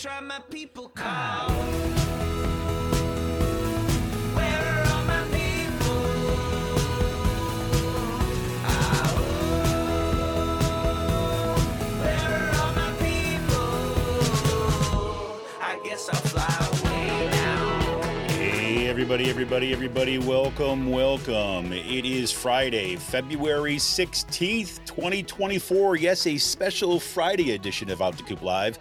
try my people everybody, everybody, everybody, welcome, welcome. It is Friday, February 16th, 2024. Yes, a special Friday edition of Out d'Coup Live.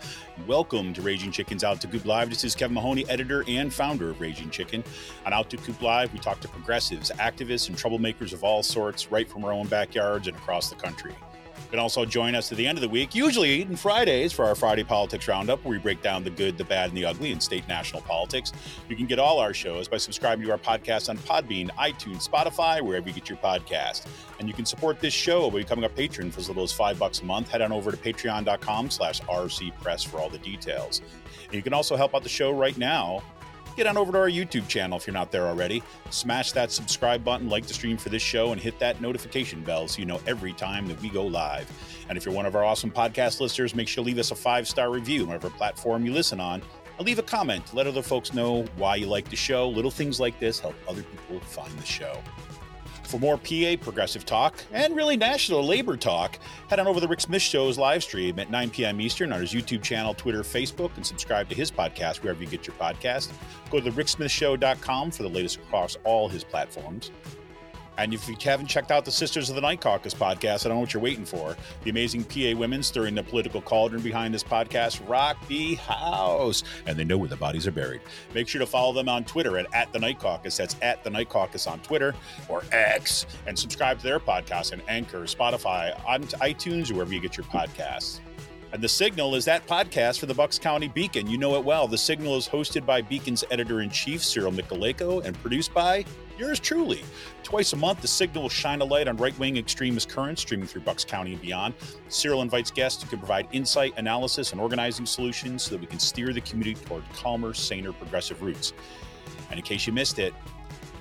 Welcome to Raging Chicken's Out d'Coup Live. This is Kevin Mahoney, editor and founder of Raging Chicken. On Out d'Coup Live, we talk to progressives, activists, and troublemakers of all sorts, right from our own backyards and across the country. You can also join us at the end of the week, usually on Fridays, for our Friday Politics Roundup, where we break down the good, the bad, and the ugly in state national politics. You can get all our shows by subscribing to our podcast on Podbean, iTunes, Spotify, wherever you get your podcast. And you can support this show by becoming a patron for as little as five bucks a month. Head on over to patreon.com slash rcpress for all the details. And you can also help out the show right now get on over to our YouTube channel if you're not there already. Smash that subscribe button, like the stream for this show, and hit that notification bell so you know every time that we go live. And if you're one of our awesome podcast listeners, make sure to leave us a five star review on whatever platform you listen on. And leave a comment to let other folks know why you like the show. Little things like this help other people find the show. For more PA progressive talk and really national labor talk, head on over to the Rick Smith Show's live stream at 9 p.m. Eastern on his YouTube channel, Twitter, Facebook, and subscribe to his podcast wherever you get your podcast. Go to the ricksmithshow.com for the latest across all his platforms. And if you haven't checked out the Sisters of the Night Caucus podcast, I don't know what you're waiting for. The amazing PA women stirring the political cauldron behind this podcast rock the house, and they know where the bodies are buried. Make sure to follow them on Twitter at, at the Night Caucus. That's at the Night Caucus on Twitter or X, and subscribe to their podcast on Anchor, Spotify, on iTunes, wherever you get your podcasts. And The Signal is that podcast for the Bucks County Beacon. You know it well. The Signal is hosted by Beacon's editor in chief, Cyril Mychalejko, and produced by yours truly. Twice a month, The Signal will shine a light on right wing extremist currents streaming through Bucks County and beyond. Cyril invites guests who can provide insight, analysis, and organizing solutions so that we can steer the community toward calmer, saner, progressive routes. And in case you missed it,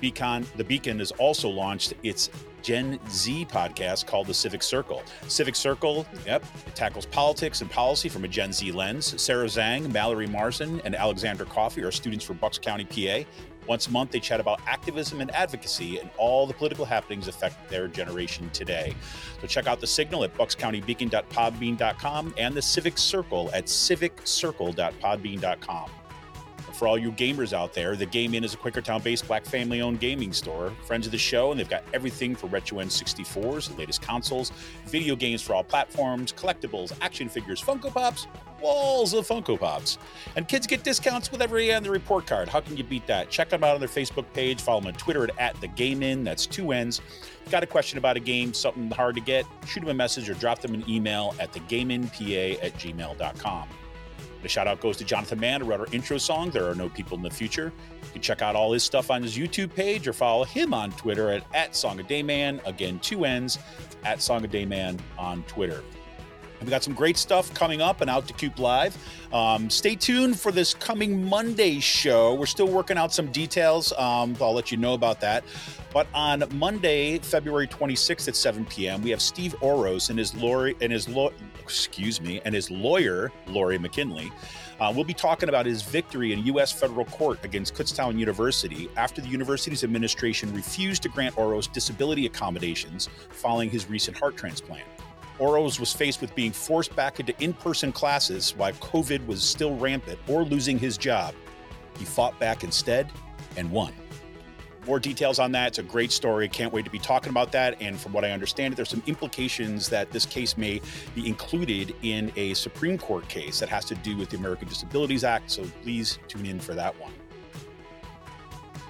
Beacon, the Beacon has also launched its Gen Z podcast called The Civic Circle. Civic Circle, yep, it tackles politics and policy from a Gen Z lens. Sarah Zhang, Mallory Marson, and Alexander Coffey are students from Bucks County, PA. Once a month, they chat about activism and advocacy and all the political happenings affect their generation today. So check out the signal at buckscountybeacon.podbean.com and the Civic Circle at civiccircle.podbean.com. For all you gamers out there, the Game Inn is a Quakertown based black family owned gaming store. Friends of the show, and they've got everything for Retro N64s, the latest consoles, video games for all platforms, collectibles, action figures, Funko Pops, walls of Funko Pops. And kids get discounts with every on the report card. How can you beat that? Check them out on their Facebook page. Follow them on Twitter at, at the Game Inn. That's two N's. Got a question about a game, something hard to get? Shoot them a message or drop them an email at thegamenpa at gmail.com. The shout out goes to Jonathan Mann, who wrote our intro song, There Are No People in the Future. You can check out all his stuff on his YouTube page or follow him on Twitter at, at SongADayMann. Again, two N's, at SongADayMann on Twitter. We got some great stuff coming up and Out d'Coup Live. Um, stay tuned for this coming Monday show. We're still working out some details. Um, I'll let you know about that. But on Monday, February 26th at 7 p.m., we have Steve Oross and his lawyer and his law, excuse me, and his lawyer Laurie McKinley. Uh, we'll be talking about his victory in U.S. federal court against Kutztown University after the university's administration refused to grant Oross disability accommodations following his recent heart transplant. Oross was faced with being forced back into in person classes while COVID was still rampant or losing his job. He fought back instead and won. More details on that. It's a great story. Can't wait to be talking about that. And from what I understand, there's some implications that this case may be included in a Supreme Court case that has to do with the American Disabilities Act. So please tune in for that one.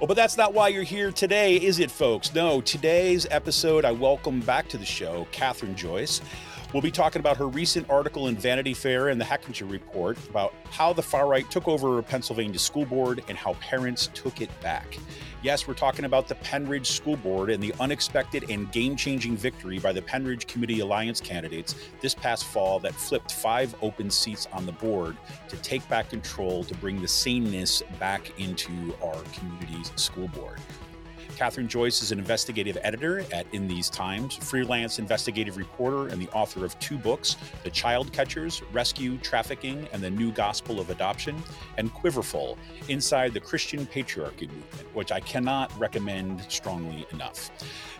Oh, but that's not why you're here today, is it, folks? No, today's episode, I welcome back to the show Kathryn Joyce. We'll be talking about her recent article in Vanity Fair and the Hechinger Report about how the far right took over a Pennsylvania school board and how parents took it back. Yes, we're talking about the Pennridge School Board and the unexpected and game changing victory by the Pennridge Community Alliance candidates this past fall that flipped five open seats on the board to take back control to bring the sameness back into our community's school board. Kathryn Joyce is an investigative editor at In These Times, freelance investigative reporter, and the author of two books The Child Catchers, Rescue, Trafficking, and the New Gospel of Adoption, and Quiverfull, Inside the Christian Patriarchy Movement, which I cannot recommend strongly enough.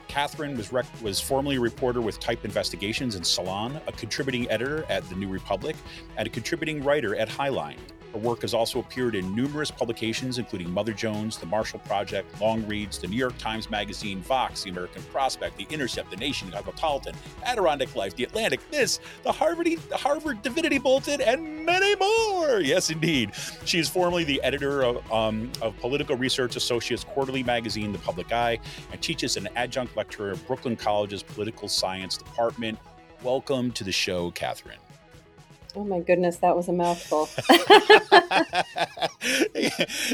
Kathryn was, rec- was formerly a reporter with Type Investigations and Salon, a contributing editor at The New Republic, and a contributing writer at Highline. Her work has also appeared in numerous publications, including Mother Jones, The Marshall Project, Longreads, The New York Times Magazine, Vox, The American Prospect, The Intercept, The Nation, Cosmopolitan, Adirondack Life, The Atlantic, This, The Harvard, the Harvard Divinity Bulletin, and many more. Yes, indeed. She is formerly the editor of, um, of Political Research Associates Quarterly Magazine, The Public Eye, and teaches an adjunct lecturer at Brooklyn College's Political Science Department. Welcome to the show, Kathryn. Oh my goodness, that was a mouthful. yeah,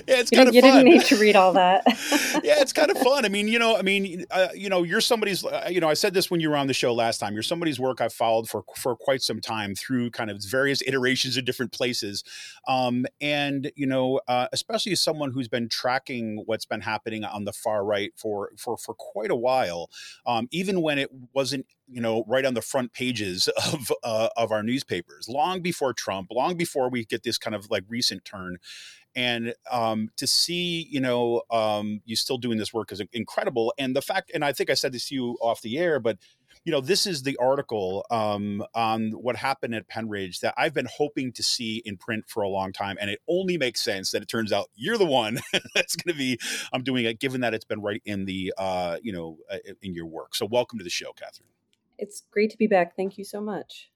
it's kind you, of you fun. didn't need to read all that. yeah, it's kind of fun. I mean, you know, I mean, uh, you know, you're somebody's. Uh, you know, I said this when you were on the show last time. You're somebody's work I've followed for for quite some time through kind of various iterations of different places, um, and you know, uh, especially as someone who's been tracking what's been happening on the far right for for for quite a while, um, even when it wasn't you know right on the front pages of uh, of our newspapers long before Trump, long before we get this kind of like recent turn. And um, to see, you know, um, you still doing this work is incredible. And the fact, and I think I said this to you off the air, but you know, this is the article um, on what happened at Pennridge that I've been hoping to see in print for a long time, and it only makes sense that it turns out you're the one that's going to be. I'm doing it, given that it's been right in the, uh, you know, uh, in your work. So, welcome to the show, Kathryn. It's great to be back. Thank you so much.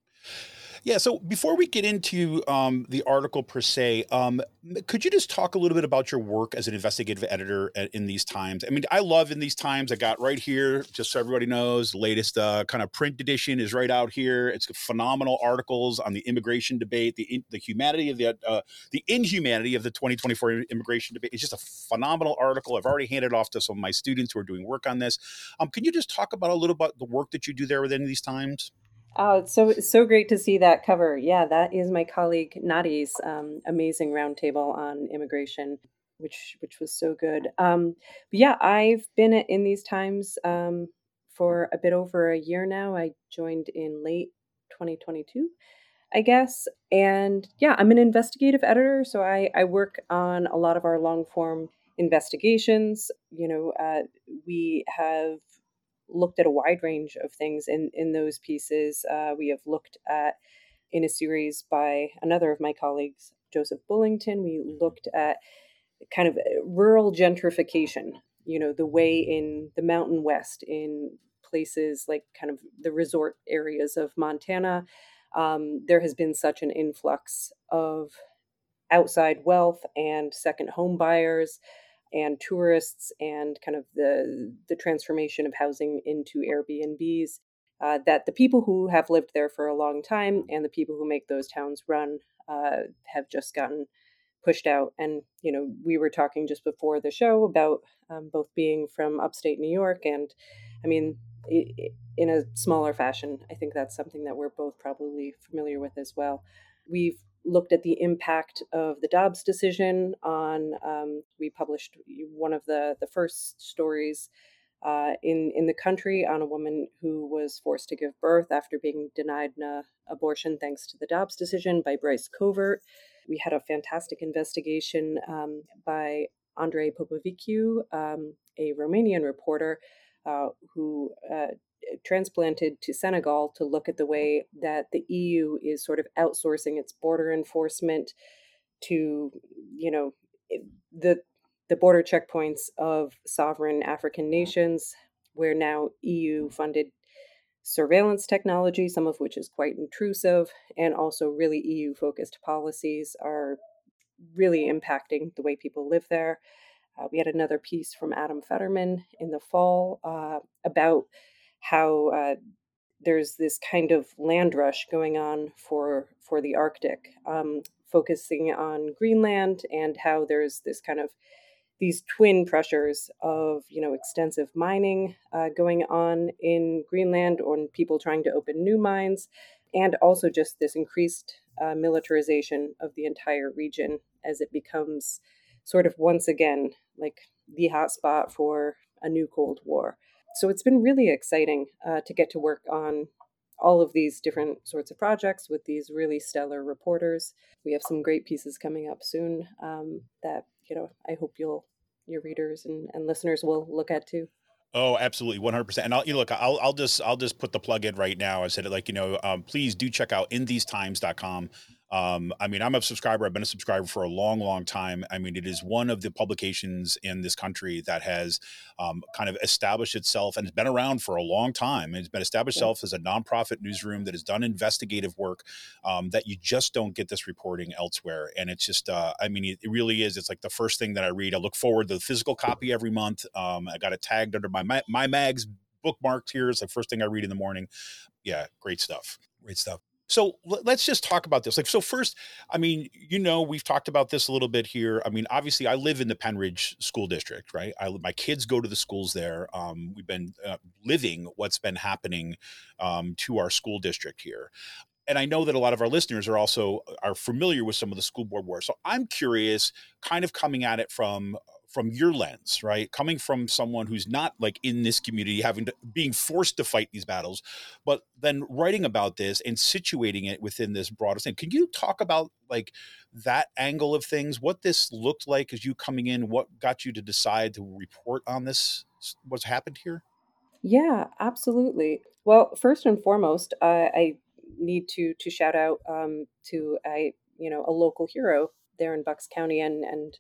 Yeah. So before we get into um, the article per se, um, could you just talk a little bit about your work as an investigative editor at, in these times? I mean, I love in these times. I got right here, just so everybody knows, the latest uh, kind of print edition is right out here. It's phenomenal articles on the immigration debate, the the humanity of the uh, the inhumanity of the 2024 immigration debate. It's just a phenomenal article. I've already handed off to some of my students who are doing work on this. Um, can you just talk about a little about the work that you do there within these times? Oh, it's so so great to see that cover. Yeah, that is my colleague Nadi's um, amazing roundtable on immigration, which which was so good. Um, but yeah, I've been in these times um, for a bit over a year now. I joined in late 2022, I guess, and yeah, I'm an investigative editor, so I I work on a lot of our long form investigations. You know, uh, we have looked at a wide range of things in, in those pieces. Uh, we have looked at, in a series by another of my colleagues, Joseph Bullington, we looked at kind of uh, rural gentrification, you know, the way in the Mountain West, in places like kind of the resort areas of Montana, um, there has been such an influx of outside wealth and second home buyers and tourists and kind of the the transformation of housing into Airbnbs. Uh, that the people who have lived there for a long time and the people who make those towns run uh, have just gotten pushed out. And you know, we were talking just before the show about um, both being from upstate New York, and I mean, in a smaller fashion, I think that's something that we're both probably familiar with as well. We've looked at the impact of the Dobbs decision on. Um, we published one of the the first stories uh, in in the country on a woman who was forced to give birth after being denied an abortion thanks to the Dobbs decision by Bryce Covert. We had a fantastic investigation um, by Andrei Popoviciu, um, a Romanian reporter uh, who uh, transplanted to Senegal to look at the way that the EU is sort of outsourcing its border enforcement to, you know, the the border checkpoints of sovereign African nations, where now EU funded surveillance technology, some of which is quite intrusive, and also really EU focused policies are really impacting the way people live there. Uh, we had another piece from Adam Federman in the fall uh, about how uh, there's this kind of land rush going on for for the Arctic, um, focusing on Greenland and how there's this kind of these twin pressures of you know extensive mining uh, going on in Greenland on people trying to open new mines, and also just this increased uh, militarization of the entire region as it becomes sort of once again like the hotspot for a new Cold War. So it's been really exciting uh, to get to work on all of these different sorts of projects with these really stellar reporters. We have some great pieces coming up soon um, that you know I hope you'll your readers and, and listeners will look at too. Oh, absolutely, one hundred percent. And I'll you know, look, I'll I'll just I'll just put the plug in right now. I said it like you know, um, please do check out inthesetimes.com. Um, I mean, I'm a subscriber. I've been a subscriber for a long, long time. I mean, it is one of the publications in this country that has um, kind of established itself and has been around for a long time. It's been established itself as a nonprofit newsroom that has done investigative work um, that you just don't get this reporting elsewhere. And it's just, uh, I mean, it, really is. It's like the first thing that I read. I look forward to the physical copy every month. Um, I got it tagged under my my mags bookmarked here. It's the first thing I read in the morning. Yeah, great stuff. Great stuff. So let's just talk about this. Like, so first, I mean, you know, we've talked about this a little bit here. I mean, obviously, I live in the Pennridge School District, right? I, my kids go to the schools there. Um, we've been uh, living what's been happening um, to our school district here and I know that a lot of our listeners are also are familiar with some of the school board war. So I'm curious, kind of coming at it from from your lens, right? Coming from someone who's not like in this community, having to being forced to fight these battles, but then writing about this and situating it within this broader thing. Can you talk about like that angle of things? What this looked like as you coming in? What got you to decide to report on this? What's happened here? Yeah, absolutely. Well, first and foremost, uh, I need to to shout out um, to a you know a local hero there in Bucks County and and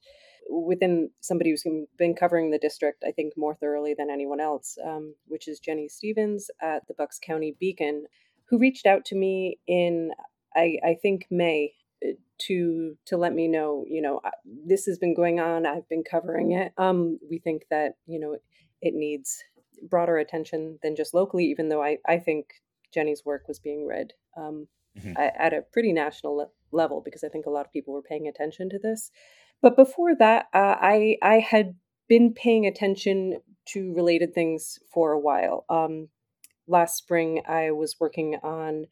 within somebody who's been covering the district, I think, more thoroughly than anyone else, um, which is Jenny Stevens at the Bucks County Beacon, who reached out to me in, I, I think, May uh, to to let me know, you know, this has been going on. I've been covering it. Um, we think that you know it needs broader attention than just locally, even though I I think Jenny's work was being read um, mm-hmm. at a pretty national level because I think a lot of people were paying attention to this. But before that, uh, I I had been paying attention to related things for a while. Um, last spring, I was working on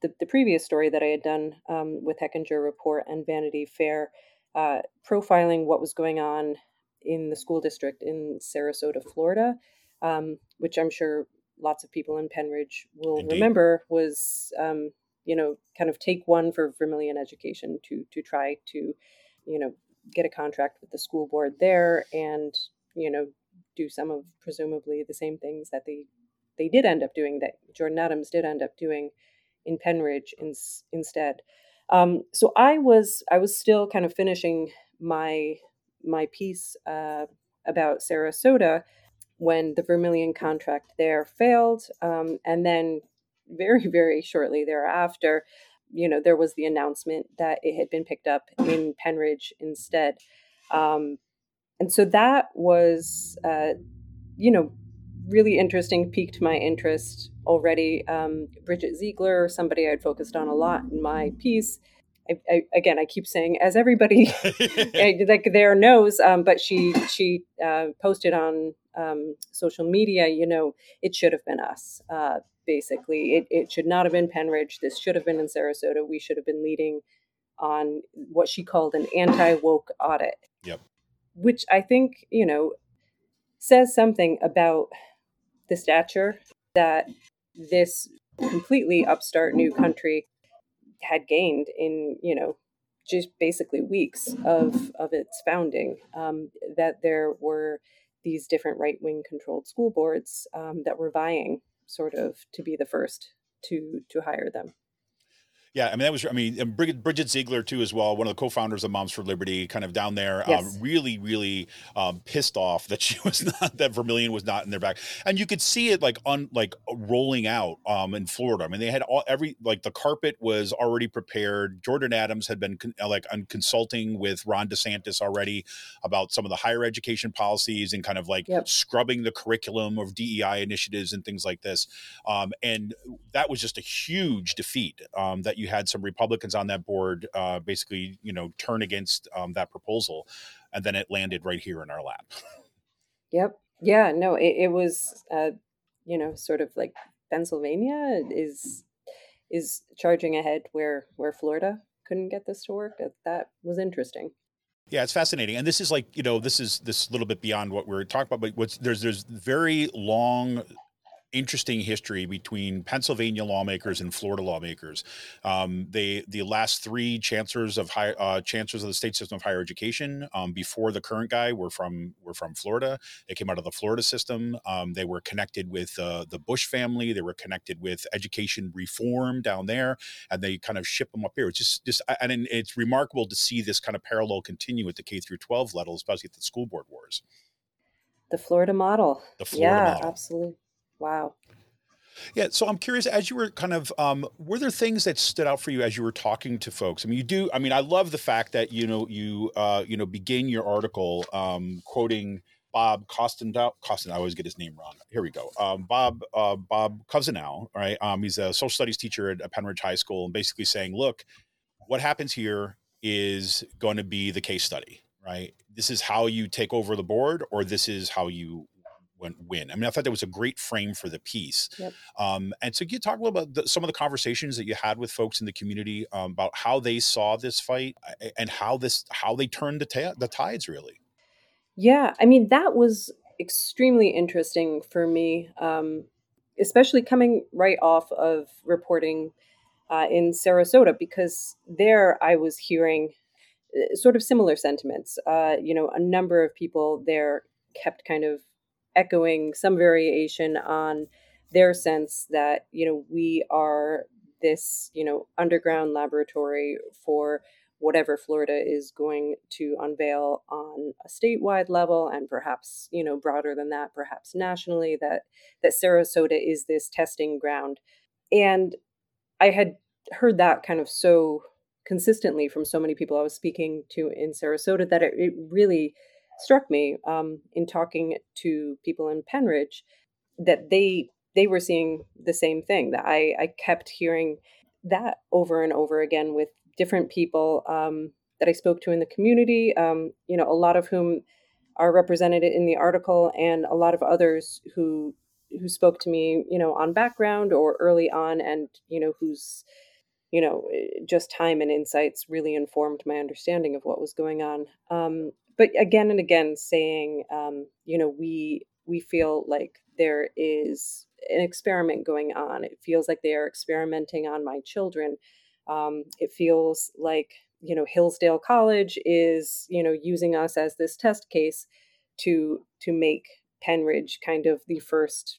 the, the previous story that I had done um, with Hechinger Report and Vanity Fair, uh, profiling what was going on in the school district in Sarasota, Florida, um, which I'm sure lots of people in Pennridge will Indeed. remember was, um, you know, kind of take one for Vermilion Education to to try to, you know, get a contract with the school board there and you know do some of presumably the same things that they they did end up doing that Jordan Adams did end up doing in Pennridge in, instead. Um, so I was I was still kind of finishing my my piece uh, about Sarasota when the Vermilion contract there failed, um, and then very very shortly thereafter, you know, there was the announcement that it had been picked up in Pennridge instead. Um, and so that was, uh, you know, really interesting, piqued my interest already. Um, Bridget Ziegler, somebody I'd focused on a lot in my piece. I, I, again, I keep saying, as everybody like there knows, um, but she she uh, posted on um, social media, you know, it should have been us. Uh, basically. It, it should not have been Pennridge. This should have been in Sarasota. We should have been leading on what she called an anti woke audit. Yep. Which I think, you know, says something about the stature that this completely upstart new country had gained in, you know, just basically weeks of, of its founding. Um, that there were these different right wing controlled school boards um, that were vying sort of to be the first to to hire them. Yeah, I mean that was I mean and Brid- Bridget Ziegler too as well, one of the co-founders of Moms for Liberty, kind of down there, Yes. um, really, really um, pissed off that she was not that Vermilion was not in their back, and you could see it like on like rolling out um, in Florida. I mean they had all every like the carpet was already prepared. Jordan Adams had been con- like on consulting with Ron DeSantis already about some of the higher education policies and kind of like Yep. scrubbing the curriculum of DEI initiatives and things like this. Um, and that was just a huge defeat um, that you had some Republicans on that board uh, basically, you know, turn against um, that proposal. And then it landed right here in our lap. Yep. Yeah. No, it, it was, uh, you know, sort of like Pennsylvania is is charging ahead where where Florida couldn't get this to work. That, that was interesting. Yeah, it's fascinating, and this is like you know this is this little bit beyond what we're talking about, but what's there's there's very long, interesting history between Pennsylvania lawmakers and Florida lawmakers. Um, they the last three chancellors of high uh, chancellors of the state system of higher education um, before the current guy were from were from Florida. They came out of the Florida system. Um, they were connected with uh, the Bush family. They were connected with education reform down there, and they kind of ship them up here. It's just just and it's remarkable to see this kind of parallel continue at the K through 12 level, especially at the school board wars. The Florida model. The Florida yeah, model. absolutely. Wow. Yeah, so I'm curious, as you were kind of, um, were there things that stood out for you as you were talking to folks? I mean, you do. I mean, I love the fact that you know you uh, you know begin your article um, quoting Bob Costendow. Costen, I always get his name wrong. Here we go. Um, Bob uh, Bob Covzanow, right? Um, he's a social studies teacher at Pennridge High School, and basically saying, look, what happens here is going to be the case study, right? This is how you take over the board, or this is how you win- win. I mean, I thought that was a great frame for the piece. Yep. Um, and so, can you talk a little about the, some of the conversations that you had with folks in the community um, about how they saw this fight and how this how they turned the, ta- the tides, really? Yeah, I mean that was extremely interesting for me, um, especially coming right off of reporting uh, in Sarasota because there I was hearing uh, sort of similar sentiments. Uh, you know, a number of people there kept kind of echoing some variation on their sense that you know we are this you know underground laboratory for whatever Florida is going to unveil on a statewide level and perhaps you know broader than that perhaps nationally that that Sarasota is this testing ground. And I had heard that kind of so consistently from so many people I was speaking to in Sarasota that it, it really struck me um, in talking to people in Pennridge that they they were seeing the same thing that I, I kept hearing that over and over again with different people um, that I spoke to in the community, um, you know, a lot of whom are represented in the article, and a lot of others who who spoke to me, you know, on background or early on, and you know, whose you know, just time and insights really informed my understanding of what was going on. Um, but again and again, saying, um, you know, we we feel like there is an experiment going on. It feels like they are experimenting on my children. Um, it feels like you know Hillsdale College is you know using us as this test case to to make Pennridge kind of the first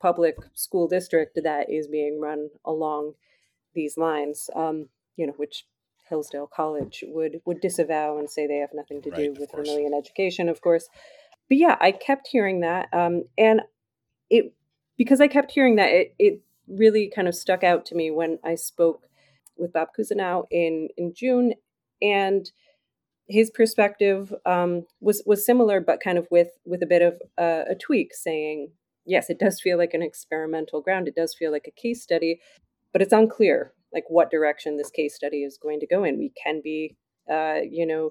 public school district that is being run along these lines. Um, you know, which Hillsdale College would would disavow and say they have nothing to Right, do with. Vermilion education, of course. But yeah, I kept hearing that, um, and it because I kept hearing that it it really kind of stuck out to me when I spoke with Bob Kuzanow in in June, and his perspective um, was was similar, but kind of with with a bit of uh, a tweak, saying yes, it does feel like an experimental ground. It does feel like a case study, but it's unclear like what direction this case study is going to go in. We can be, uh, you know,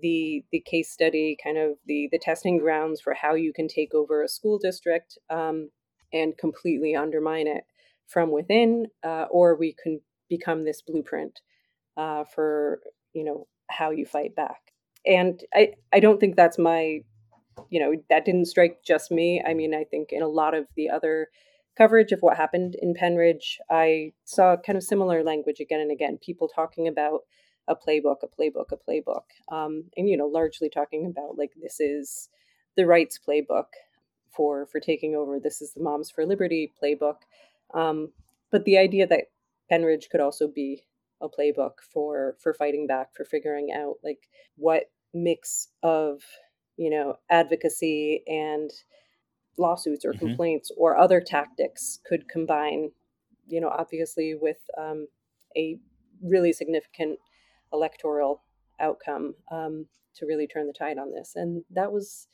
the the case study, kind of the the testing grounds for how you can take over a school district um, and completely undermine it from within, uh, or we can become this blueprint uh, for you know how you fight back. And I I don't think that's my you know that didn't strike just me. I mean, I think in a lot of the other coverage of what happened in Pennridge, I saw kind of similar language again and again. People talking about a playbook, a playbook, a playbook, um, and you know, largely talking about like this is the rights playbook for for taking over. This is the Moms for Liberty playbook. Um, but the idea that Pennridge could also be a playbook for for fighting back for figuring out like what mix of you know advocacy and lawsuits or mm-hmm. complaints or other tactics could combine you know obviously with um, a really significant electoral outcome um, to really turn the tide on this and that was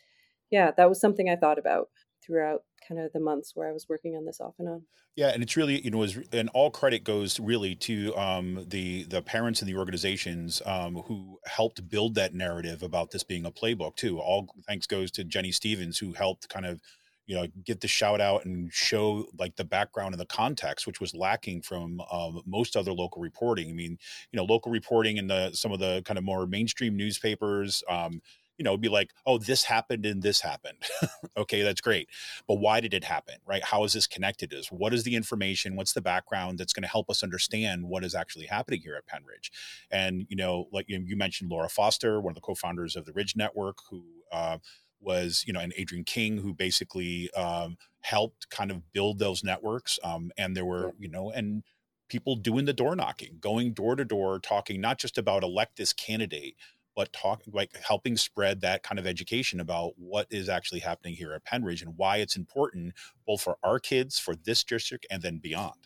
yeah that was something i thought about throughout kind of the months where I was working on this off and on. Yeah, and it's really you know, was, and all credit goes really to um, the the parents and the organizations um, who helped build that narrative about this being a playbook too. All thanks goes to Jenny Stevens who helped kind of you know get the shout out and show like the background and the context which was lacking from um, most other local reporting i mean you know local reporting and the some of the kind of more mainstream newspapers um, you know, be like, oh, this happened and this happened. okay, that's great. But why did it happen? Right? How is this connected? Is what is the information? What's the background that's going to help us understand what is actually happening here at Pennridge? And, you know, like you mentioned Laura Foster, one of the co-founders of the Ridge Network, who uh, was, you know, and adrian King, who basically um, helped kind of build those networks. Um, and there were, you know, and people doing the door knocking, going door to door, talking not just about elect this candidate, but talk like helping spread that kind of education about what is actually happening here at Pennridge and why it's important both for our kids, for this district, and then beyond.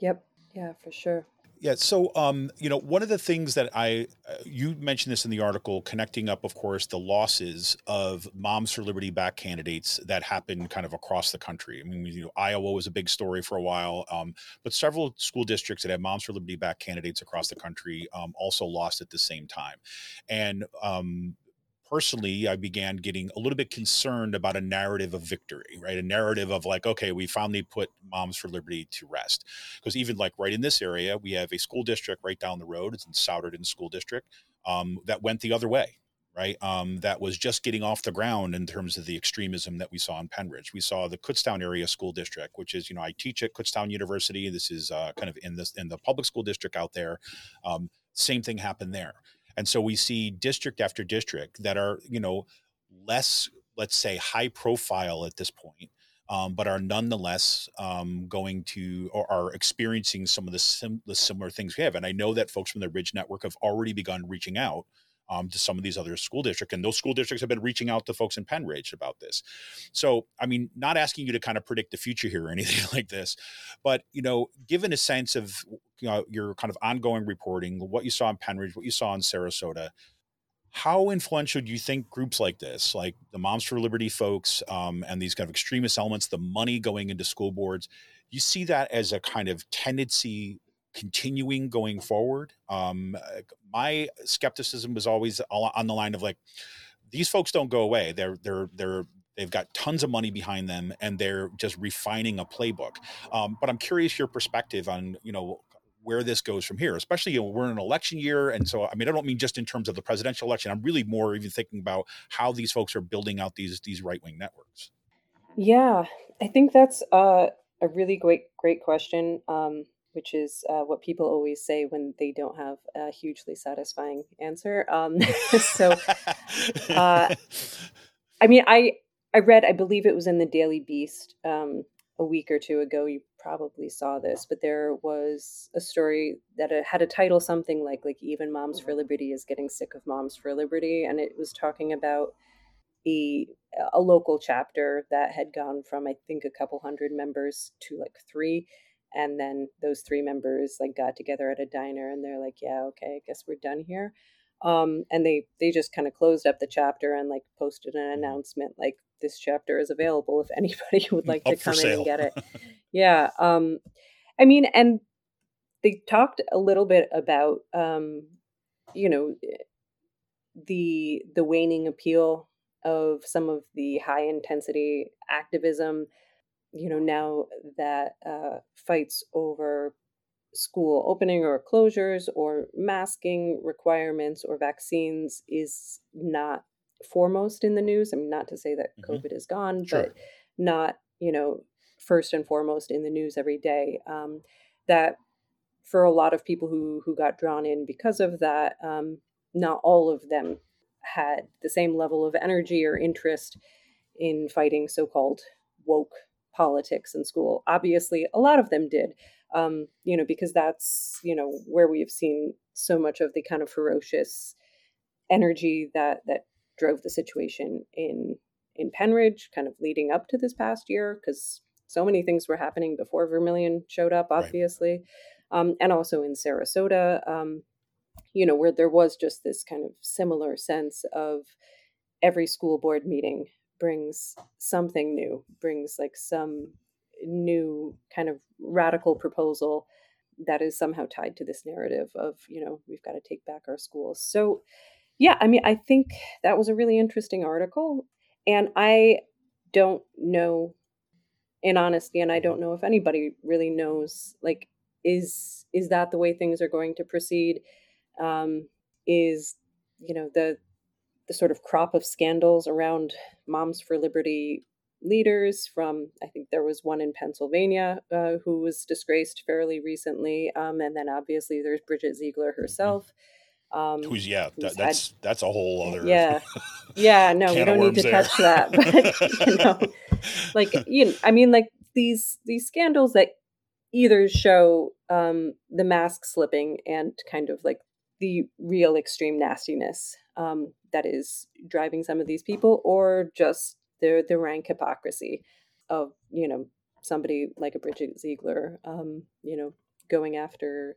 Yep. Yeah, for sure. Yeah. So, um, you know, one of the things that I, uh, you mentioned this in the article, connecting up, of course, the losses of Moms for Liberty back candidates that happened kind of across the country. I mean, you know, Iowa was a big story for a while, um, but several school districts that had Moms for Liberty back candidates across the country um, also lost at the same time. And um, personally, I began getting a little bit concerned about a narrative of victory, right? A narrative of like, okay, we finally put Moms for Liberty to rest. Because even like right in this area, we have a school district right down the road. It's in Souderton School District um, that went the other way, right? Um, that was just getting off the ground in terms of the extremism that we saw in Pennridge. We saw the Kutztown area school district, which is, you know, I teach at Kutztown University. This is uh, kind of in this in the public school district out there. Um, same thing happened there. And so we see district after district that are, you know, less, let's say, high profile at this point, um, but are nonetheless um, going to or are experiencing some of the, sim- the similar things we have. And I know that folks from the Ridge Network have already begun reaching out um, to some of these other school districts. And those school districts have been reaching out to folks in Pennridge about this. So, I mean, not asking you to kind of predict the future here or anything like this, but, you know, given a sense of you know, your kind of ongoing reporting, what you saw in Pennridge, what you saw in Sarasota, how influential do you think groups like this, like the Moms for Liberty folks um, and these kind of extremist elements, the money going into school boards, you see that as a kind of tendency continuing going forward. Um, my skepticism was always on the line of like, these folks don't go away. They're they're they're they've got tons of money behind them, and they're just refining a playbook. Um, but I'm curious your perspective on you know where this goes from here, especially you know, we're in an election year. And so, I mean, I don't mean just in terms of the presidential election. I'm really more even thinking about how these folks are building out these these right wing networks. Yeah, I think that's uh, a really great great question. Um, which is uh, what people always say when they don't have a hugely satisfying answer. Um, so, uh, I mean, I I read, I believe it was in the Daily Beast um, a week or two ago. You probably saw this, but there was a story that had a title something like like even Moms for Liberty is getting sick of Moms for Liberty, and it was talking about a a local chapter that had gone from I think a couple hundred members to like three and then those three members like got together at a diner and they're like yeah okay i guess we're done here um, and they they just kind of closed up the chapter and like posted an mm-hmm. announcement like this chapter is available if anybody would like to come in and get it. Yeah um, i mean and they talked a little bit about um, you know the the waning appeal of some of the high intensity activism you know, now that uh, fights over school opening or closures or masking requirements or vaccines is not foremost in the news. I mean, not to say that mm-hmm. COVID is gone, sure. but not, you know, first and foremost in the news every day. Um, that for a lot of people who who got drawn in because of that, um, not all of them had the same level of energy or interest in fighting so-called woke politics in school. Obviously, a lot of them did, um, you know, because that's you know where we have seen so much of the kind of ferocious energy that that drove the situation in in Pennridge, kind of leading up to this past year, because so many things were happening before Vermilion showed up, obviously, right. um, and also in Sarasota, um, you know, where there was just this kind of similar sense of every school board meeting brings something new, brings like some new kind of radical proposal that is somehow tied to this narrative of, you know, we've got to take back our schools. So, yeah, I mean, I think that was a really interesting article. And I don't know, in honesty, and I don't know if anybody really knows, like, is is that the way things are going to proceed? Um, is you know the the sort of crop of scandals around Moms for Liberty leaders from i think there was one in pennsylvania uh, who was disgraced fairly recently um, and then obviously there's bridget ziegler mm-hmm. Um, who's yeah who's that, that's had, that's a whole other yeah yeah no we don't need to there. touch that but you know like you know, i mean like these these scandals that either show um, the mask slipping and kind of like the real extreme nastiness um, that is driving some of these people, or just the the rank hypocrisy of you know somebody like a Bridget Ziegler, um, you know, going after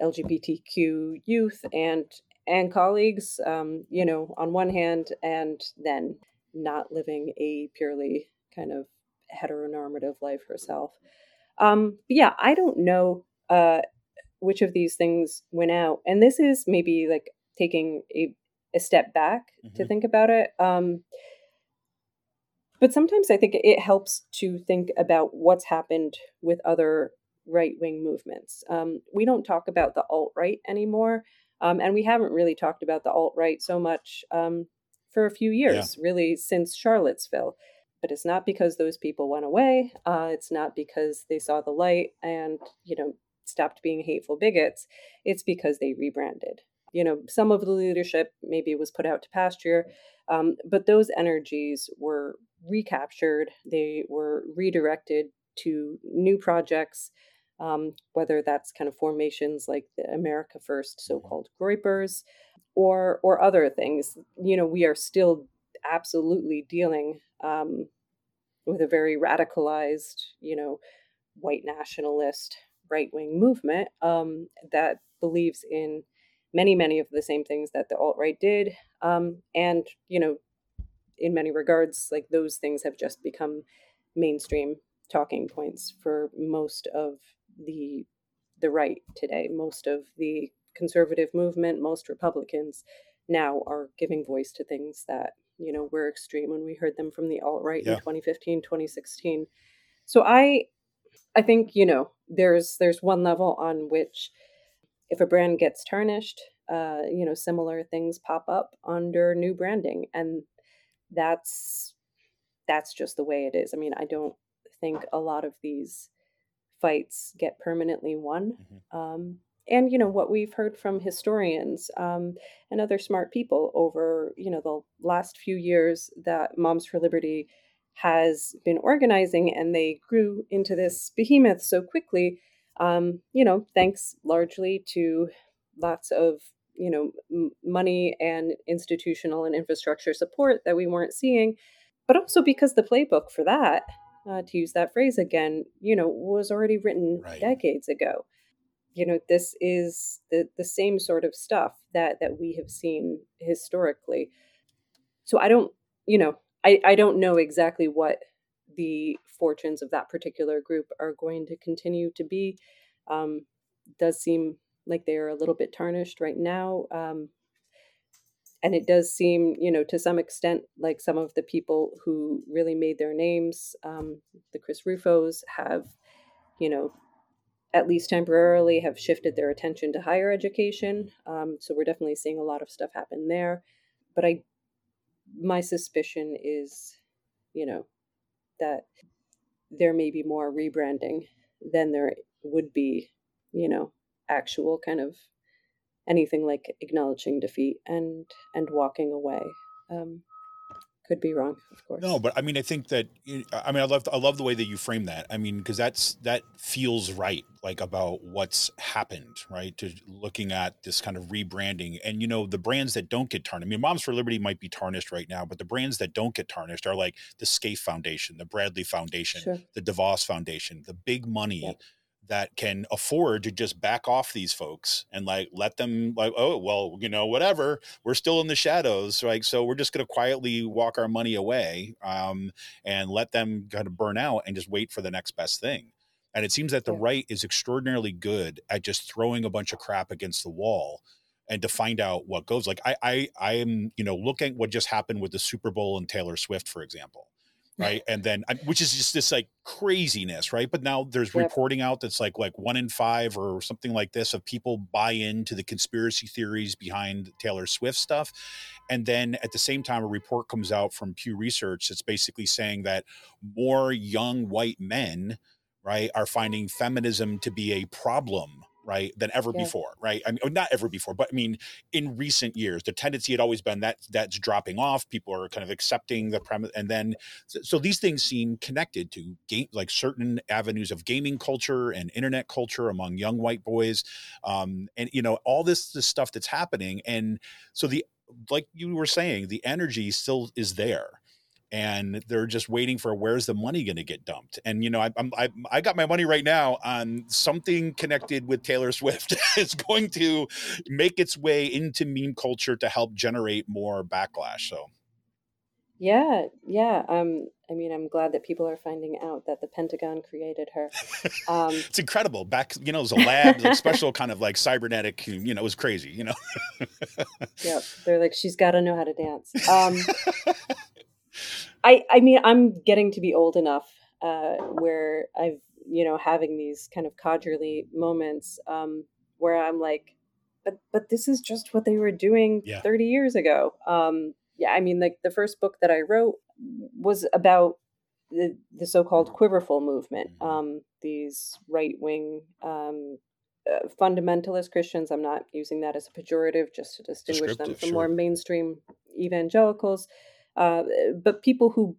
LGBTQ youth and and colleagues, um, you know, on one hand, and then not living a purely kind of heteronormative life herself. Um, yeah, I don't know uh, which of these things went out, and this is maybe like taking a a step back mm-hmm. to think about it. Um, but sometimes I think it helps to think about what's happened with other right wing movements. Um, we don't talk about the alt right anymore, um, and we haven't really talked about the alt right so much um, for a few years, yeah. really, since Charlottesville. But it's not because those people went away. Uh, it's not because they saw the light and you know stopped being hateful bigots. It's because they rebranded you know, some of the leadership maybe was put out to pasture, um, but those energies were recaptured. They were redirected to new projects, um, whether that's kind of formations like the America First so-called Groypers, or or other things. You know, we are still absolutely dealing um, with a very radicalized, you know, white nationalist right wing movement um, that believes in many, many of the same things that the alt right did. Um, and, you know, in many regards, like those things have just become mainstream talking points for most of the the right today. Most of the conservative movement, most Republicans now are giving voice to things that, you know, were extreme when we heard them from the alt right yeah. in 2015, 2016. So I I think, you know, there's there's one level on which if a brand gets tarnished, uh, you know, similar things pop up under new branding, and that's that's just the way it is. I mean, I don't think a lot of these fights get permanently won. Mm-hmm. Um, and you know what we've heard from historians um, and other smart people over you know the last few years that Moms for Liberty has been organizing, and they grew into this behemoth so quickly um, you know, thanks largely to lots of you know m- money and institutional and infrastructure support that we weren't seeing, but also because the playbook for that, uh, to use that phrase again, you know, was already written right. decades ago. You know, this is the the same sort of stuff that that we have seen historically. So I don't, you know, I I don't know exactly what the fortunes of that particular group are going to continue to be. Um, does seem like they are a little bit tarnished right now. Um, and it does seem, you know, to some extent, like some of the people who really made their names, um, the Chris Rufos, have, you know, at least temporarily have shifted their attention to higher education. Um, so we're definitely seeing a lot of stuff happen there. But I, my suspicion is, you know, that there may be more rebranding than there would be, you know, actual kind of anything like acknowledging defeat and and walking away. Um, could be wrong, of course. No, but I mean, I think that I mean, I love I love the way that you frame that. I mean, because that's that feels right, like about what's happened, right? To looking at this kind of rebranding, and you know, the brands that don't get tarnished. I mean, Moms for Liberty might be tarnished right now, but the brands that don't get tarnished are like the Scaife Foundation, the Bradley Foundation, Sure. the DeVos Foundation, the big money. Yep. That can afford to just back off these folks and like let them like oh well you know whatever we're still in the shadows right so we're just going to quietly walk our money away um, and let them kind of burn out and just wait for the next best thing. And it seems that the Yeah. right is extraordinarily good at just throwing a bunch of crap against the wall and to find out what goes. Like i i i am you know looking at what just happened with the super bowl and taylor swift for example right and then which is just this like craziness right but now there's Yep. reporting out that's like like one in five or something like this of people buy into the conspiracy theories behind taylor swift stuff and then at the same time a report comes out from pew research that's basically saying that more young white men right are finding feminism to be a problem right than ever Yeah. before right i mean not ever before but i mean in recent years the tendency had always been that that's dropping off people are kind of accepting the premise and then so, so these things seem connected to game like certain avenues of gaming culture and internet culture among young white boys um, and you know all this this stuff that's happening and so the like you were saying the energy still is there and they're just waiting for where's the money going to get dumped and you know I, I'm, I, I got my money right now on something connected with taylor swift is going to make its way into meme culture to help generate more backlash so Yeah, yeah. Um, I mean, I'm glad that people are finding out that the Pentagon created her. Um, it's incredible back you know it was a lab like special kind of like cybernetic you know it was crazy you know yep. They're like, she's got to know how to dance. Um, I, I mean, I'm getting to be old enough uh, where I've, you know, having these kind of codgerly moments um, where I'm like, but, but this is just what they were doing Yeah. 30 years ago. Um, yeah, I mean, like the first book that I wrote was about the, the so-called Quiverfull movement. Mhm. Um, these right-wing um, uh, fundamentalist Christians. I'm not using that as a pejorative, just to distinguish them from sure. more mainstream evangelicals. Uh, but people who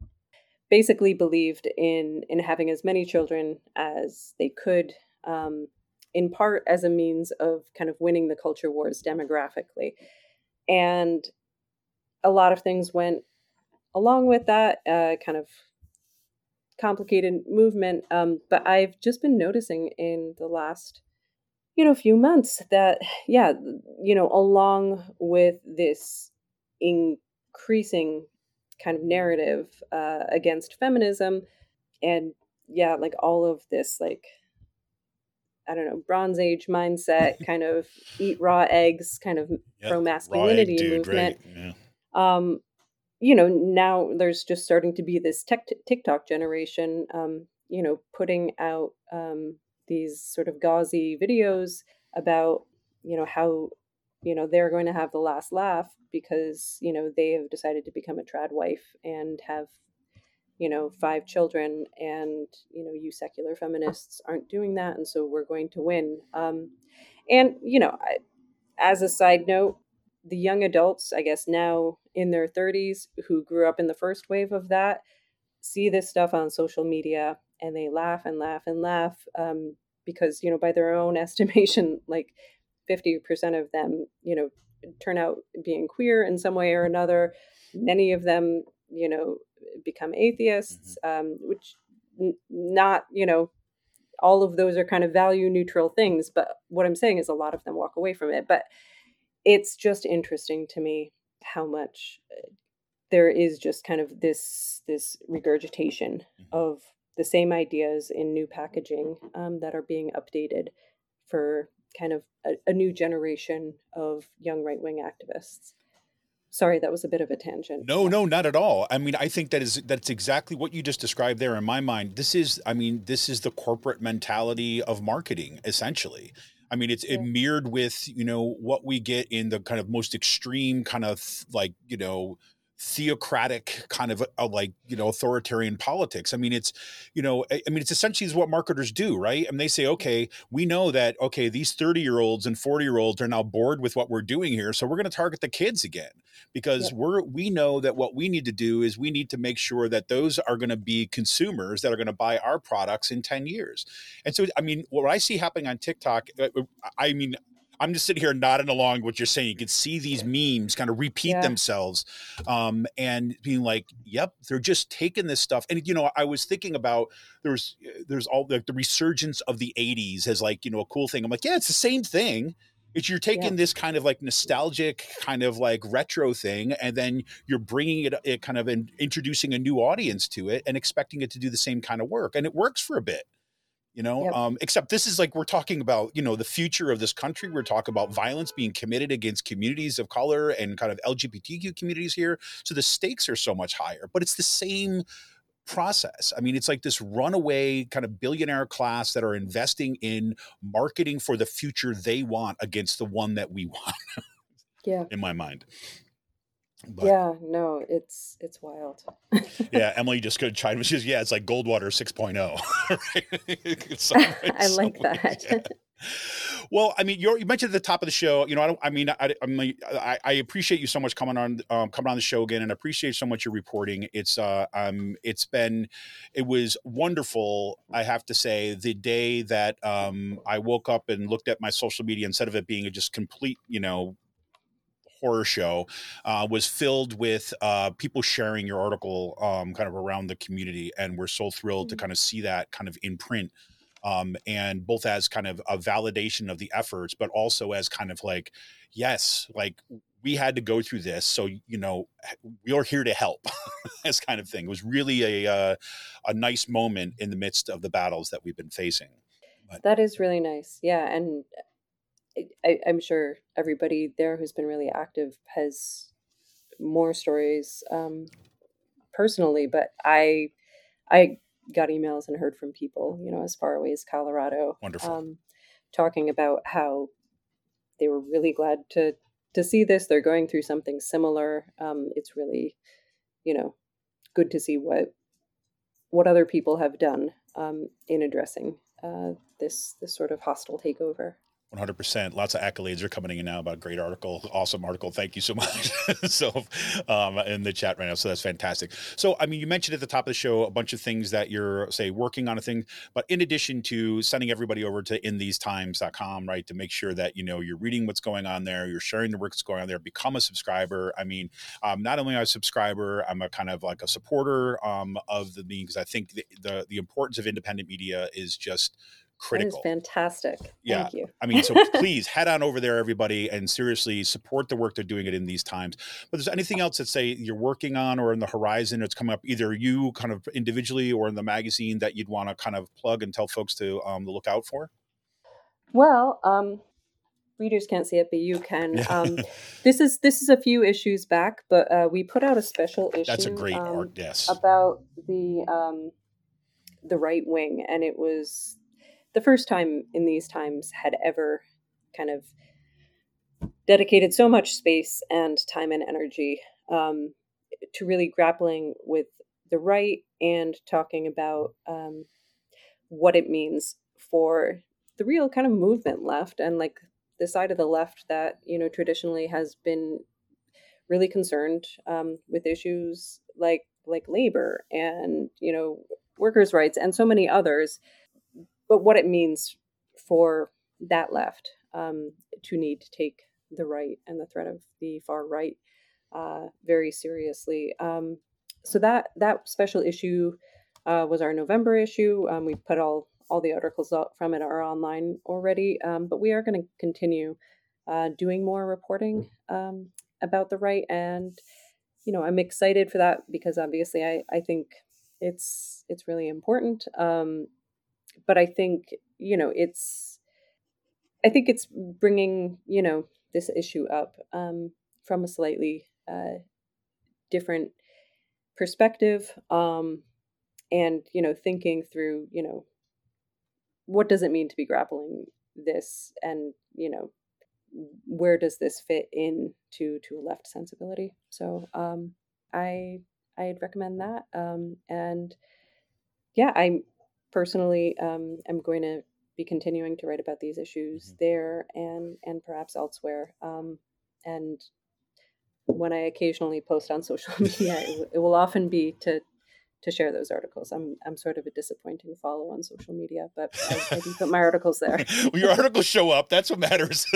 basically believed in in having as many children as they could, um, in part as a means of kind of winning the culture wars demographically, and a lot of things went along with that uh, kind of complicated movement. Um, but I've just been noticing in the last, you know, few months that, yeah, you know, along with this increasing kind of narrative uh, against feminism, and yeah, like all of this, like, I don't know, Bronze Age mindset, kind of eat raw eggs, kind of Yep, pro masculinity movement right yeah. um you know now there's just starting to be this tech tiktok generation um you know putting out um these sort of gauzy videos about you know how you know they're going to have the last laugh because you know they have decided to become a trad wife and have you know five children and you know you secular feminists aren't doing that and so we're going to win. Um and you know I, as a side note the young adults, I guess now in their 30s, who grew up in the first wave of that, see this stuff on social media and they laugh and laugh and laugh um, because, you know, by their own estimation, like 50% of them, you know, turn out being queer in some way or another. Many of them, you know, become atheists, um, which n- not, you know, all of those are kind of value neutral things. But what I'm saying is a lot of them walk away from it. But it's just interesting to me how much uh, there is just kind of this this regurgitation Mhm. of the same ideas in new packaging um, that are being updated for kind of a, a new generation of young right wing activists. Sorry, that was a bit of a tangent. No, no, not at all. I mean, I think that is that's exactly what you just described there in my mind. This is, I mean, this is the corporate mentality of marketing, essentially. I mean, it's it mirrored with you know what we get in the kind of most extreme kind of like you know theocratic kind of a, like you know authoritarian politics. I mean it's you know I, mean it's essentially is what marketers do right? And they say okay we know that okay these 30 year olds and 40 year olds are now bored with what we're doing here so we're going to target the kids again. Because yep. we're we know that what we need to do is we need to make sure that those are going to be consumers that are going to buy our products in 10 years. And so i mean what i see happening on tiktok uh, i mean I'm just sitting here nodding along what you're saying. You can see these memes kind of repeat yeah. themselves, um, and being like, "Yep, they're just taking this stuff." And you know, I was thinking about there's there's all the, the resurgence of the '80s as like you know a cool thing. I'm like, yeah, it's the same thing. It's you're taking yeah. this kind of like nostalgic kind of like retro thing, and then you're bringing it, it kind of in, introducing a new audience to it and expecting it to do the same kind of work, and it works for a bit you know yep. um, except this is like we're talking about you know the future of this country. We're talking about violence being committed against communities of color and kind of lgbtq communities here. So the stakes are so much higher but it's the same process. I mean it's like this runaway kind of billionaire class that are investing in marketing for the future they want against the one that we want yeah. in my mind but, yeah, no, it's it's wild. yeah, Emily just could chime. She's yeah, it's like Goldwater 6.0. right? I like that. Yeah. Well, I mean, you mentioned at the top of the show. You know, I don't. I mean, I, I, mean, I, I appreciate you so much coming on, um, coming on the show again, and I appreciate so much your reporting. It's, uh, um, it's been, it was wonderful. I have to say, the day that um, I woke up and looked at my social media, instead of it being a just complete, you know, horror show uh, was filled with uh, people sharing your article um, kind of around the community. And we're so thrilled mm-hmm. to kind of see that kind of in print. Um, and both as kind of a validation of the efforts, but also as kind of like, yes, like we had to go through this, so you know we're here to help, this kind of thing. It was really a uh, a nice moment in the midst of the battles that we've been facing. But, that is really nice, yeah, and I, am sure everybody there who's been really active has more stories um, personally, but I I got emails and heard from people, you know, as far away as Colorado, wonderful, um, talking about how they were really glad to to see this. They're going through something similar. Um, it's really, you know, good to see what what other people have done um, in addressing uh, this this sort of hostile takeover. 100% lots of accolades are coming in now about great article awesome article. Thank you so much. So um, in the chat right now. So that's fantastic. So i mean you mentioned at the top of the show a bunch of things that you're say working on a thing but in addition to sending everybody over to inthesetimes.com right to make sure that you know you're reading what's going on there you're sharing the work that's going on there become a subscriber. I mean um, not only am i a subscriber i'm a kind of like a supporter um, of the mean because i think the, the the importance of independent media is just critical. That is fantastic. Yeah. Thank you. I mean, so please head on over there, everybody, and seriously support the work they're doing it in these times. But there's anything else that say you're working on or in the horizon, it's coming up either you kind of individually or in the magazine that you'd want to kind of plug and tell folks to um, look out for? Well, um, readers can't see it, but you can. Um, this is this is a few issues back, but uh, we put out a special issue. That's a great um, art, yes. About the um, the right wing, and it was the first time in these times had ever kind of dedicated so much space and time and energy um, to really grappling with the right and talking about um, what it means for the real kind of movement left and like the side of the left that you know traditionally has been really concerned um, with issues like like labor and you know workers' rights and so many others but what it means for that left um, to need to take the right and the threat of the far right uh, very seriously. Um, so that that special issue uh, was our November issue. Um, we put all all the articles out from it are online already, um, but we are going to continue uh, doing more reporting um, about the right, and you know I'm excited for that because obviously I I think it's it's really important. Um, but I think you know it's I think it's bringing you know this issue up um, from a slightly uh, different perspective um, and you know thinking through you know what does it mean to be grappling this and you know where does this fit in to to a left sensibility so um I I'd recommend that. Um, and yeah, I personally um, am going to be continuing to write about these issues mm-hmm. there and and perhaps elsewhere. Um, and when I occasionally post on social media, it, it will often be to to share those articles. I'm I'm sort of a disappointing follow on social media, but I, I do put my articles there. well, your articles show up. That's what matters.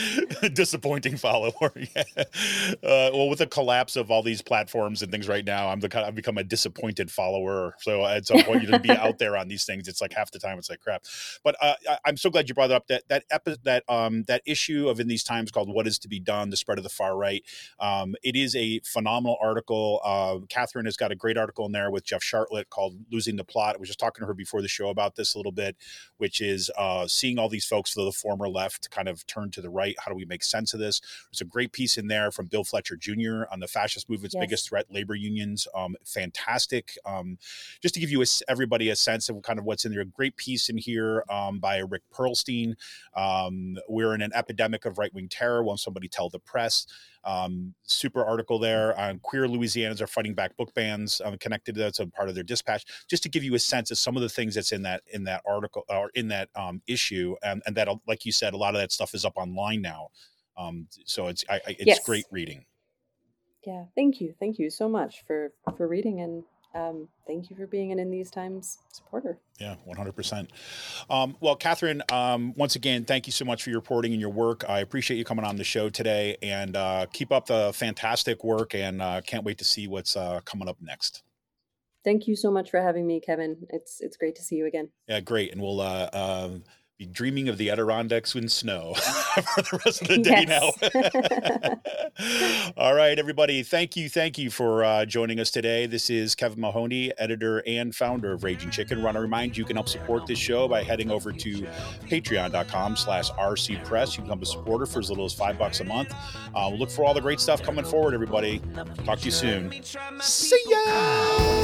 disappointing follower. Yeah. Uh, well, with the collapse of all these platforms and things right now, I'm the kind. I've become a disappointed follower. So at some point, you to be out there on these things. It's like half the time, it's like crap. But uh, I, am so glad you brought it up that that epi- that um that issue of in these times called "What Is to Be Done: The Spread of the Far Right." Um, it is a phenomenal article. Uh, Kathryn has got a great great article in there with Jeff Sharlet called "Losing the Plot." I was just talking to her before the show about this a little bit, which is uh, seeing all these folks the former left kind of turn to the right. How do we make sense of this? There's a great piece in there from Bill Fletcher Jr. on the fascist movement's yes. biggest threat, labor unions. Um, fantastic. Um, just to give you a, everybody a sense of kind of what's in there. A great piece in here um, by Rick Perlstein. Um, we're in an epidemic of right wing terror. Won't somebody tell the press? Um, super article there on queer Louisianans are fighting back book bans um, connected to that's a part of their dispatch. Just to give you a sense of some of the things that's in that in that article or in that um, issue, and, and that like you said, a lot of that stuff is up online now. Um, so it's I, I, it's yes. great reading. Yeah, thank you, thank you so much for for reading and um, thank you for being an in these times supporter. Yeah, 100%. Um, well, Kathryn, um, once again, thank you so much for your reporting and your work. I appreciate you coming on the show today and uh, keep up the fantastic work and uh, can't wait to see what's uh, coming up next. Thank you so much for having me, Kevin. It's it's great to see you again. Yeah, great. And we'll uh, um, be dreaming of the Adirondacks in snow for the rest of the day now. All right, everybody. Thank you. Thank you for uh, joining us today. This is Kevin Mahoney, editor and founder of Raging Chicken. Want to remind you, you can help support this show by heading over to patreon.com slash RC Press. You can become a supporter for as little as five bucks a month. Uh, look for all the great stuff coming forward, everybody. Talk to you soon. See ya!